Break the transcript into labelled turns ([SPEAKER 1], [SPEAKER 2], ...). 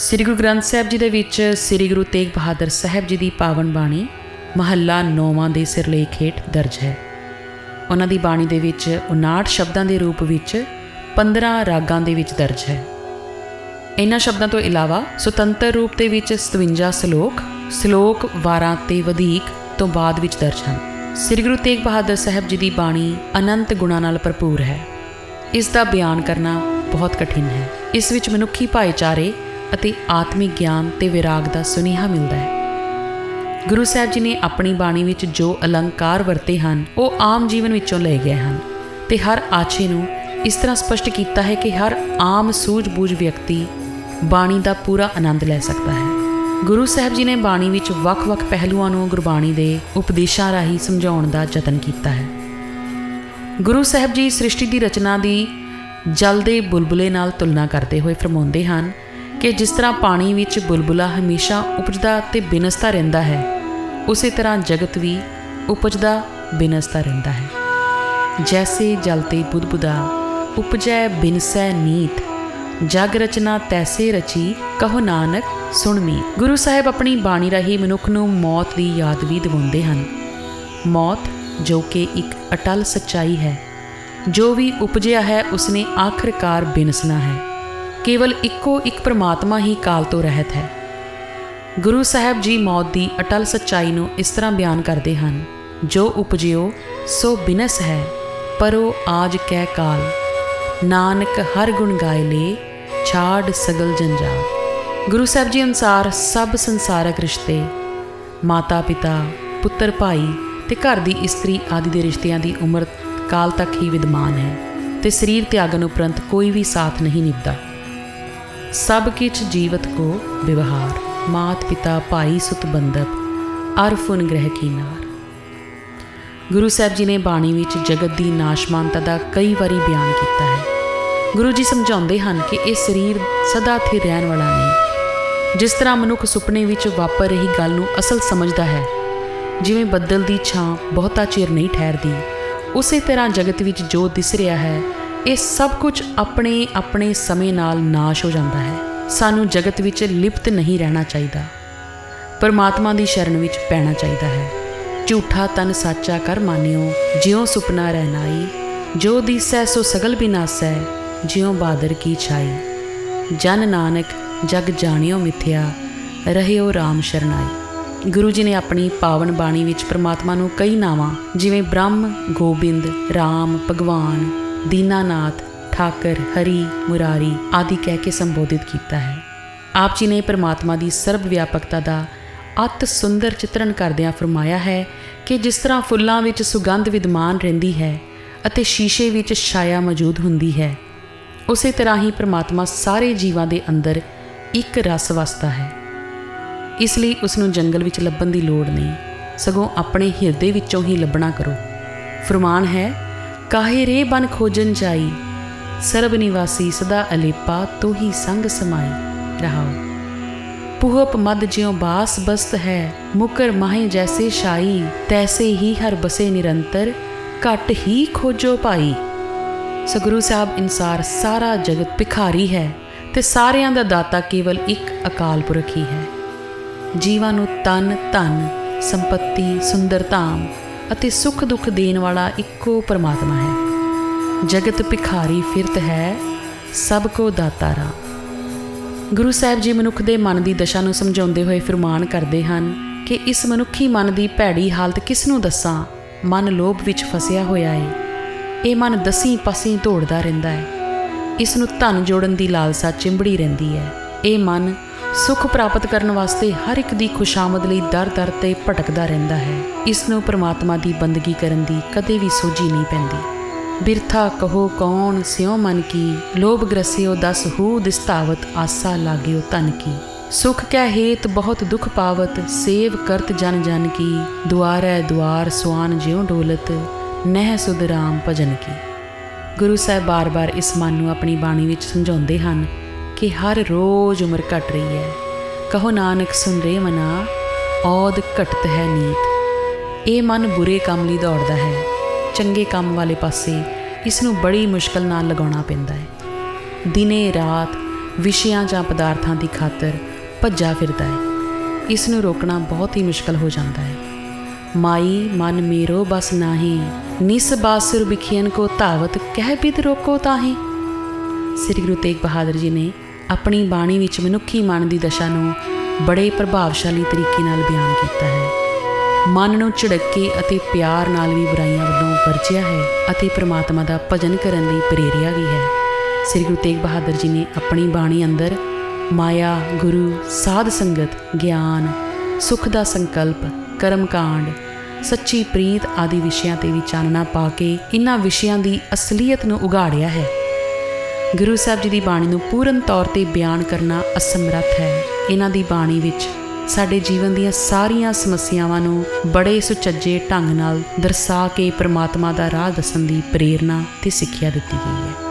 [SPEAKER 1] ਸ੍ਰੀ ਗੁਰੂ ਗ੍ਰੰਥ ਸਾਹਿਬ ਜੀ ਦੇ ਵਿੱਚ ਸ੍ਰੀ ਗੁਰੂ ਤੇਗ ਬਹਾਦਰ ਸਾਹਿਬ ਜੀ ਦੀ ਪਾਵਨ ਬਾਣੀ ਮਹੱਲਾ 9ਵਾਂ ਦੇ ਸਿਰਲੇਖ ਹੇਠ ਦਰਜ ਹੈ। ਉਹਨਾਂ ਦੀ ਬਾਣੀ ਦੇ ਵਿੱਚ 59 ਸ਼ਬਦਾਂ ਦੇ ਰੂਪ ਵਿੱਚ 15 ਰਾਗਾਂ ਦੇ ਵਿੱਚ ਦਰਜ ਹੈ। ਇਹਨਾਂ ਸ਼ਬਦਾਂ ਤੋਂ ਇਲਾਵਾ ਸੁਤੰਤਰ ਰੂਪ ਦੇ ਵਿੱਚ 57 ਸ਼ਲੋਕ ਸ਼ਲੋਕ 12 ਤੇ ਵਧੇਕ ਤੋਂ ਬਾਅਦ ਵਿੱਚ ਦਰਜ ਹਨ। ਸ੍ਰੀ ਗੁਰੂ ਤੇਗ ਬਹਾਦਰ ਸਾਹਿਬ ਜੀ ਦੀ ਬਾਣੀ ਅਨੰਤ ਗੁਣਾਂ ਨਾਲ ਭਰਪੂਰ ਹੈ। ਇਸ ਦਾ ਬਿਆਨ ਕਰਨਾ ਬਹੁਤ ਕਠਿਨ ਹੈ। ਇਸ ਵਿੱਚ ਮਨੁੱਖੀ ਭਾਈਚਾਰੇ ਅਤੇ ਆਤਮਿਕ ਗਿਆਨ ਤੇ ਵਿਰਾਗ ਦਾ ਸੁਨੇਹਾ ਮਿਲਦਾ ਹੈ। ਗੁਰੂ ਸਾਹਿਬ ਜੀ ਨੇ ਆਪਣੀ ਬਾਣੀ ਵਿੱਚ ਜੋ ਅਲੰਕਾਰ ਵਰਤੇ ਹਨ, ਉਹ ਆਮ ਜੀਵਨ ਵਿੱਚੋਂ ਲਏ ਗਏ ਹਨ ਤੇ ਹਰ ਆਛੇ ਨੂੰ ਇਸ ਤਰ੍ਹਾਂ ਸਪਸ਼ਟ ਕੀਤਾ ਹੈ ਕਿ ਹਰ ਆਮ ਸੂਝ-ਬੂਝ ਵਿਅਕਤੀ ਬਾਣੀ ਦਾ ਪੂਰਾ ਆਨੰਦ ਲੈ ਸਕਦਾ ਹੈ। ਗੁਰੂ ਸਾਹਿਬ ਜੀ ਨੇ ਬਾਣੀ ਵਿੱਚ ਵੱਖ-ਵੱਖ ਪਹਿਲੂਆਂ ਨੂੰ ਗੁਰਬਾਣੀ ਦੇ ਉਪਦੇਸ਼ਾਂ ਰਾਹੀਂ ਸਮਝਾਉਣ ਦਾ ਯਤਨ ਕੀਤਾ ਹੈ। ਗੁਰੂ ਸਾਹਿਬ ਜੀ ਸ੍ਰਿਸ਼ਟੀ ਦੀ ਰਚਨਾ ਦੀ ਜਲ ਦੇ ਬੁਲਬੁਲੇ ਨਾਲ ਤੁਲਨਾ ਕਰਦੇ ਹੋਏ ਫਰਮਾਉਂਦੇ ਹਨ ਕਿ ਜਿਸ ਤਰ੍ਹਾਂ ਪਾਣੀ ਵਿੱਚ ਬੁਲਬੁਲਾ ਹਮੇਸ਼ਾ ਉਪਜਦਾ ਤੇ ਬਿਨਸਦਾ ਰਹਿੰਦਾ ਹੈ, ਉਸੇ ਤਰ੍ਹਾਂ ਜਗਤ ਵੀ ਉਪਜਦਾ, ਬਿਨਸਦਾ ਰਹਿੰਦਾ ਹੈ। ਜੈਸੇ ਜਲ ਤੇ ਬੁਦਬੁਦਾ, ਉਪਜੈ ਬਿਨਸੈ ਨੀਤ। ਜਗ ਰਚਨਾ ਤੈਸੇ ਰਚੀ, ਕਹੋ ਨਾਨਕ, ਸੁਣ ਮੀ ਗੁਰੂ ਸਾਹਿਬ ਆਪਣੀ ਬਾਣੀ ਰਾਹੀਂ ਮਨੁੱਖ ਨੂੰ ਮੌਤ ਦੀ ਯਾਦ ਵੀ ਦਿਵਾਉਂਦੇ ਹਨ। ਮੌਤ, ਜੋ ਕਿ ਇੱਕ ਅਟਲ ਸੱਚਾਈ ਹੈ, ਜੋ ਵੀ ਉਪਜਿਆ ਹੈ, ਉਸਨੇ ਆਖਰਕਾਰ ਬਿਨਸਣਾ ਹੈ। ਕੇਵਲ ਇੱਕੋ ਇੱਕ ਪ੍ਰਮਾਤਮਾ ਹੀ ਕਾਲ ਤੋਂ ਰਹਿਤ ਹੈ। ਗੁਰੂ ਸਾਹਿਬ ਜੀ ਮੌਤ ਦੀ ਅਟਲ ਸੱਚਾਈ ਨੂੰ ਇਸ ਤਰ੍ਹਾਂ ਬਿਆਨ ਕਰਦੇ ਹਨ, ਜੋ ਉਪਜਿਓ, ਸੋ ਬਿਨਸ ਹੈ, ਪਰੋ ਆਜ ਕਹਿ ਕਾਲ। ਨਾਨਕ ਹਰ ਗੁਣ ਗਾਇ ਲੇ, ਛਾੜ ਸਗਲ ਜੰਜਾਲ ਗੁਰੂ ਸਾਹਿਬ ਜੀ ਅਨਸਾਰ ਸਭ ਸੰਸਾਰਕ ਰਿਸ਼ਤੇ, ਮਾਤਾ ਪਿਤਾ, ਪੁੱਤਰ ਭਾਈ ਤੇ ਘਰ ਦੀ ਇਸਤਰੀ ਆਦਿ ਦੇ ਰਿਸ਼ਤਿਆਂ ਦੀ ਉਮਰ ਕਾਲ ਤੱਕ ਹੀ ਵਿਦਮਾਨ ਹੈ ਤੇ ਸਰੀਰ ਤਿਆਗਨ ਉਪਰੰਤ ਕੋਈ ਵੀ ਸਾਥ ਨਹੀਂ ਨਿਭਦਾ। ਸਭ ਕਿਛ ਜੀਵਤ ਕੋ ਵਿਵਹਾਰ। ਮਾਤ ਪਿਤਾ ਭਾਈ ਸੁਤ ਬੰਦਪ ਅਰਫੁਨ ਗ੍ਰਹਿ ਕੀਨਾਰ ਗੁਰੂ ਸਾਹਿਬ ਜੀ ਨੇ ਬਾਣੀ ਵਿੱਚ ਜਗਤ ਦੀ ਨਾਸ਼ਮਾਨਤਾ ਦਾ ਕਈ ਵਾਰੀ ਬਿਆਨ ਕੀਤਾ ਹੈ। ਗੁਰੂ ਜੀ ਸਮਝਾਉਂਦੇ ਹਨ ਕਿ ਇਹ ਸਰੀਰ ਸਦਾ ਸਥਿਰ ਰਹਿਣ ਵਾਲਾ ਨਹੀਂ। ਜਿਸ ਤਰ੍ਹਾਂ ਮਨੁੱਖ ਸੁਪਨੇ ਵਿੱਚ ਵਾਪਰ ਰਹੀ ਗੱਲ ਨੂੰ ਅਸਲ ਸਮਝਦਾ ਹੈ, ਜਿਵੇਂ ਬੱਦਲ ਦੀ ਛਾਂ ਬਹੁਤਾ ਚਿਰ ਨਹੀਂ ਠਹਿਰਦੀ, ਉਸੇ ਤਰ੍ਹਾਂ ਜਗਤ ਵਿੱਚ ਜੋ ਦਿਸ ਰਿਹਾ ਹੈ ਇਹ ਸਭ ਕੁਝ ਆਪਣੇ ਆਪਣੇ ਸਮੇਂ ਨਾਲ ਨਾਸ਼ ਹੋ ਜਾਂਦਾ ਹੈ। ਸਾਨੂੰ ਜਗਤ ਵਿੱਚ ਲਿਪਤ ਨਹੀਂ ਰਹਿਣਾ ਚਾਹੀਦਾ। ਪਰਮਾਤਮਾ ਦੀ ਸ਼ਰਨ ਵਿੱਚ ਪੈਣਾ ਚਾਹੀਦਾ ਹੈ। ਝੂਠਾ ਤਨ ਸਾਚਾ ਕਰ ਮਾਨਿਓ, ਜਿਉ ਸੁਪਨਾ ਰਹਿਨਾਈ, ਜੋ ਦਿਸੈ ਸੋ ਸਗਲ ਬਿਨਾਸੈ, ਜਿਉ ਬਾਦਰ ਕੀ ਛਾਈ। ਜਨ ਨਾਨਕ, ਜਗ ਜਾਣਿਓ ਮਿਥਿਆ, ਰਹਿਓ RAM ਸ਼ਰਨਾਈ। ਗੁਰੂ ਜੀ ਨੇ ਆਪਣੀ ਪਾਵਨ ਬਾਣੀ ਵਿੱਚ ਪ੍ਰਮਾਤਮਾ ਨੂੰ ਕਈ ਨਾਵਾਂ, ਜਿਵੇਂ ਬ੍ਰਹਮ, ਗੋਬਿੰਦ RAM ਭਗਵਾਨ ਦੀਨਾਨਾਥ ਠਾਕਰ ਹਰੀ ਮੁਰਾਰੀ ਆਦਿ ਕਹਿ ਕੇ ਸੰਬੋਧਿਤ ਕੀਤਾ ਹੈ ਆਪ ਜੀ ਨੇ ਪ੍ਰਮਾਤਮਾ ਦੀ ਸਰਬ ਵਿਆਪਕਤਾ ਦਾ ਅਤ ਸੁੰਦਰ ਚਿਤਰਣ ਕਰਦਿਆਂ ਫਰਮਾਇਆ ਹੈ ਕਿ ਜਿਸ ਤਰ੍ਹਾਂ ਫੁੱਲਾਂ ਵਿੱਚ ਸੁਗੰਧ ਵਿਦਮਾਨ ਰਹਿੰਦੀ ਹੈ ਅਤੇ ਸ਼ੀਸ਼ੇ ਵਿੱਚ ਛਾਇਆ ਮੌਜੂਦ ਹੁੰਦੀ ਹੈ ਉਸੇ ਤਰ੍ਹਾਂ ਹੀ ਪ੍ਰਮਾਤਮਾ ਸਾਰੇ ਜੀਵਾਂ ਦੇ ਅੰਦਰ ਇੱਕ ਰਸ ਵਸਦਾ ਹੈ ਇਸ ਲਈ ਉਸ ਨੂੰ ਜੰਗਲ ਵਿੱਚ ਲੱਭਣ ਦੀ ਲੋੜ ਨਹੀਂ ਸਗੋਂ ਆਪਣੇ ਹਿਰਦੇ ਵਿੱਚੋਂ ਹੀ ਲੱਭਣਾ ਕਰੋ ਫਰਮਾਨ ਹੈ ਕਾਹੇ ਰੇ ਬਨ ਖੋਜਨ ਜਾਈ? ਸਰਬ ਨਿਵਾਸੀ ਸਦਾ ਅਲੇਪਾ ਤੋ ਹੀ ਸੰਗ ਸਮਾਈ। ਰਹਾਓ। ਪੁਹਪ ਮਦ ਜਿਉ ਬਾਸ ਬਸਤ ਹੈ, ਮੁਕਰ ਮਾਹੇ ਜੈਸੇ ਸ਼ਾਈ। ਤੈਸੇ ਹੀ ਹਰ ਬਸੇ ਨਿਰੰਤਰ, ਘਟ ਹੀ ਖੋਜੋ ਭਾਈ। ਸਗੁਰੂ ਸਾਹਿਬ ਇਨਸਾਰ ਸਾਰਾ ਜਗਤ ਭਿਖਾਰੀ ਹੈ, ਤੇ ਸਾਰਿਆਂ ਦਾ ਦਾਤਾ ਕੇਵਲ ਇੱਕ ਅਕਾਲ ਪੁਰਖ ਹੀ ਹੈ। ਜੀਵਾਂ ਨੂੰ ਤਨ, ਧਨ, ਸੰਪਤੀ, ਸੁੰਦਰ ਧਾਮ ਅਤੇ ਸੁਖ ਦੁੱਖ ਦੇਣ ਵਾਲਾ ਇੱਕੋ ਪਰਮਾਤਮਾ ਹੈ। ਜਗਤ ਭਿਖਾਰੀ ਫਿਰਤ ਹੈ, ਸਭ ਕੋ ਦਾਤਾ ਰਾ। ਗੁਰੂ ਸਾਹਿਬ ਜੀ ਮਨੁੱਖ ਦੇ ਮਨ ਦੀ ਦਸ਼ਾ ਨੂੰ ਸਮਝਾਉਂਦੇ ਹੋਏ ਫਰਮਾਨ ਕਰਦੇ ਹਨ ਕਿ ਇਸ ਮਨੁੱਖੀ ਮਨ ਦੀ ਭੈੜੀ ਹਾਲਤ ਕਿਸ ਨੂੰ ਦੱਸਾਂ? ਮਨ ਲੋਭ ਵਿੱਚ ਫਸਿਆ ਹੋਇਆ ਹੈ ਇਹ ਮਨ ਦਸੀਂ ਪਾਸੇ ਦੌੜਦਾ ਰਹਿੰਦਾ ਹੈ ਇਸ ਨੂੰ ਧਨ ਜੋੜਨ ਦੀ ਲਾਲਸਾ ਚਿੰਬੜੀ ਰਹਿੰਦੀ ਹੈ ਇਹ ਮਨ ਸੁਖ ਪ੍ਰਾਪਤ ਕਰਨ ਵਾਸਤੇ ਹਰ ਇੱਕ ਦੀ ਖੁਸ਼ਾਮਦ ਲਈ ਦਰ-ਦਰ ਤੇ ਭਟਕਦਾ ਰਹਿੰਦਾ ਹੈ। ਇਸ ਨੂੰ ਪ੍ਰਮਾਤਮਾ ਦੀ ਬੰਦਗੀ ਕਰਨ ਦੀ ਕਦੇ ਵੀ ਸੋਝੀ ਨਹੀਂ ਪੈਂਦੀ। ਬਿਰਥਾ ਕਹੋ ਕੌਣ ਸਿਉ ਮਨ ਕੀ, ਲੋਭ ਗ੍ਰਸਿਓ ਦਸ ਹੂ ਦਿਸਤਾਵਤ, ਆਸਾ ਲਾਗਿਓ ਤਨ ਕੀ। ਸੁਖ ਕੈ ਹੇਤ ਬਹੁਤ ਦੁਖ ਪਾਵਤ, ਸੇਵ ਕਰਤ ਜਨ ਜਨ ਕੀ। ਦੁਆਰੈ ਦੁਆਰ ਸੁਆਨ ਜਿਉ ਡੋਲਤ, ਨਹਿ ਸੁਧ ਰਾਮ ਭਜਨ ਕੀ। ਗੁਰੂ ਸਾਹਿਬ ਬਾਰ-ਬਾਰ ਇਸ ਮਨ ਨੂੰ ਆਪਣੀ ਬਾਣੀ ਵਿੱਚ ਸਮਝਾਉਂਦੇ ਹਨ ਕਿ ਹਰ ਰੋਜ਼ ਉਮਰ ਘਟ ਰਹੀ ਹੈ। ਕਹੋ ਨਾਨਕ ਸੁਨ ਰੇ ਮਨਾ, ਔਦ ਘਟਤ ਹੈ ਨੀਤ। ਇਹ ਮਨ ਬੁਰੇ ਕੰਮ ਲਈ ਦੌੜਦਾ ਹੈ। ਚੰਗੇ ਕੰਮ ਵਾਲੇ ਪਾਸੇ ਇਸ ਨੂੰ ਬੜੀ ਮੁਸ਼ਕਲ ਨਾਲ ਲਗਾਉਣਾ ਪੈਂਦਾ ਹੈ। ਦਿਨੇ, ਰਾਤ ਵਿਸ਼ਿਆਂ ਜਾਂ ਪਦਾਰਥਾਂ ਦੀ ਖਾਤਰ ਭੱਜਾ ਫਿਰਦਾ ਹੈ। ਇਸ ਨੂੰ ਰੋਕਣਾ ਬਹੁਤ ਹੀ ਮੁਸ਼ਕਲ ਹੋ ਜਾਂਦਾ ਹੈ। ਮਾਈ, ਮਨ ਮੇਰੋ ਬਸ ਨਾਹੀ, ਨਿਸ ਬਾਸੁਰ ਬਿਖੀਨ ਕੋ ਧਾਵਤ, ਕਹਿ ਬਿਦ ਰੋਕੋ ਤਾਹੀ। ਸ੍ਰੀ ਗੁਰੂ ਤੇਗ ਬਹਾਦਰ ਜੀ ਨੇ ਆਪਣੀ ਬਾਣੀ ਵਿੱਚ ਮਨੁੱਖੀ ਮਨ ਦੀ ਦਸ਼ਾ ਨੂੰ ਬੜੇ ਪ੍ਰਭਾਵਸ਼ਾਲੀ ਤਰੀਕੇ ਨਾਲ ਬਿਆਨ ਕੀਤਾ ਹੈ। ਮਨ ਨੂੰ ਝਿੜਕੇ ਅਤੇ ਪਿਆਰ ਨਾਲ ਵੀ ਬੁਰਾਈਆਂ ਵੱਲੋਂ ਵਰਜਿਆ ਹੈ ਅਤੇ ਪ੍ਰਮਾਤਮਾ ਦਾ ਭਜਨ ਕਰਨ ਲਈ ਪ੍ਰੇਰਿਆ ਵੀ ਹੈ। ਸ੍ਰੀ ਗੁਰੂ ਤੇਗ ਬਹਾਦਰ ਜੀ ਨੇ ਆਪਣੀ ਬਾਣੀ ਅੰਦਰ ਮਾਇਆ, ਗੁਰੂ, ਸਾਧ ਸੰਗਤ, ਗਿਆਨ, ਸੁਖ ਦਾ ਸੰਕਲਪ, ਕਰਮਕਾਂਡ, ਸੱਚੀ ਪ੍ਰੀਤ ਆਦਿ ਵਿਸ਼ਿਆਂ ਤੇ ਵੀ ਚਾਨਣਾ ਪਾ ਕੇ ਇਨ੍ਹਾਂ ਵਿਸ਼ਿਆਂ ਦੀ ਅਸਲੀਅਤ ਨੂੰ ਉਗਾੜਿਆ ਹੈ। ਗੁਰੂ ਸਾਹਿਬ ਜੀ ਦੀ ਬਾਣੀ ਨੂੰ ਪੂਰਨ ਤੌਰ ਤੇ ਬਿਆਨ ਕਰਨਾ ਅਸਮਰੱਥ ਹੈ। ਇਹਨਾਂ ਦੀ ਬਾਣੀ ਵਿੱਚ ਸਾਡੇ ਜੀਵਨ ਦੀਆਂ ਸਾਰੀਆਂ ਸਮੱਸਿਆਵਾਂ ਨੂੰ ਬੜੇ ਸੁਚੱਜੇ ਢੰਗ ਨਾਲ ਦਰਸਾ ਕੇ ਪ੍ਰਮਾਤਮਾ ਦਾ ਰਾਹ ਦੱਸਣ ਦੀ ਪ੍ਰੇਰਣਾ ਤੇ ਸਿੱਖਿਆ ਦਿੱਤੀ ਗਈ ਹੈ।